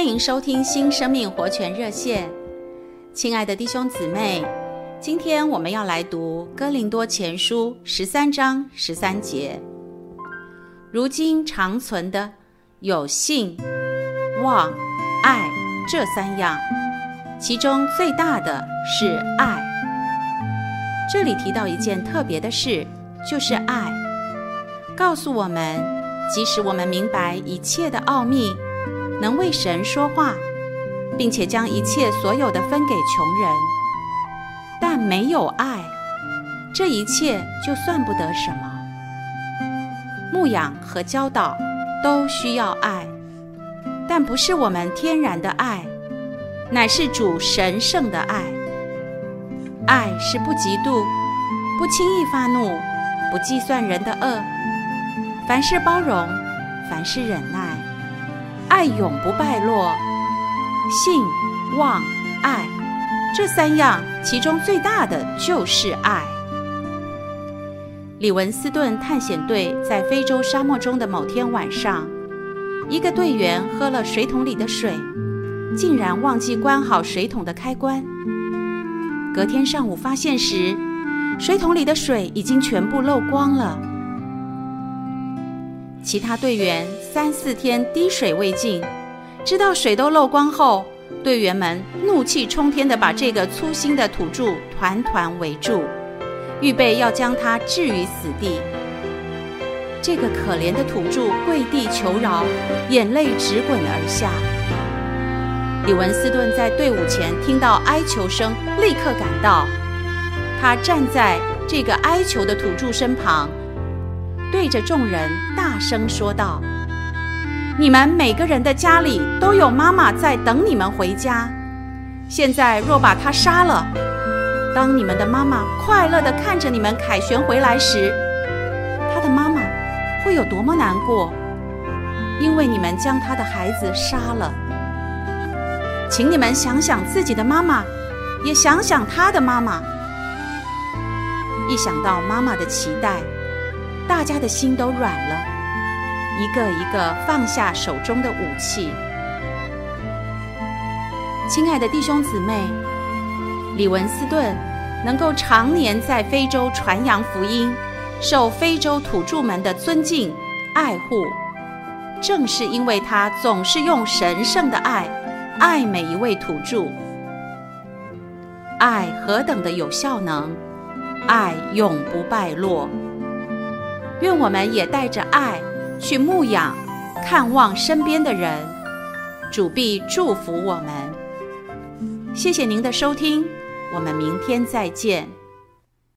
欢迎收听新生命活泉热线，亲爱的弟兄姊妹，今天我们要来读《哥林多前书》十三章十三节。如今长存的有信、望、爱这三样，其中最大的是爱。这里提到一件特别的事，就是爱，告诉我们，即使我们明白一切的奥秘。能为神说话，并且将一切所有的分给穷人，但没有爱，这一切就算不得什么。牧养和教导都需要爱，但不是我们天然的爱，乃是主神圣的爱。爱是不嫉妒，不轻易发怒，不计算人的恶，凡事包容，凡事忍耐。爱永不败落，信、望、爱这三样，其中最大的就是爱。李文斯顿探险队在非洲沙漠中的某天晚上，一个队员喝了水桶里的水，竟然忘记关好水桶的开关。隔天上午发现时，水桶里的水已经全部漏光了。其他队员三四天滴水未进，直到水都漏光后，队员们怒气冲天地把这个粗心的土著团团围住，预备要将他置于死地。这个可怜的土著跪地求饶，眼泪直滚而下。李文斯顿在队伍前听到哀求声，立刻赶到，他站在这个哀求的土著身旁。对着众人大声说道：“你们每个人的家里都有妈妈在等你们回家。现在若把她杀了，当你们的妈妈快乐地看着你们凯旋回来时，她的妈妈会有多么难过？因为你们将她的孩子杀了。请你们想想自己的妈妈，也想想她的妈妈。一想到妈妈的期待。”大家的心都软了，一个一个放下手中的武器。亲爱的弟兄姊妹，李文斯顿能够常年在非洲传扬福音，受非洲土著们的尊敬爱护，正是因为他总是用神圣的爱爱每一位土著。爱何等的有效能，爱永不败落。愿我们也带着爱去牧养、看望身边的人，主必祝福我们。谢谢您的收听，我们明天再见。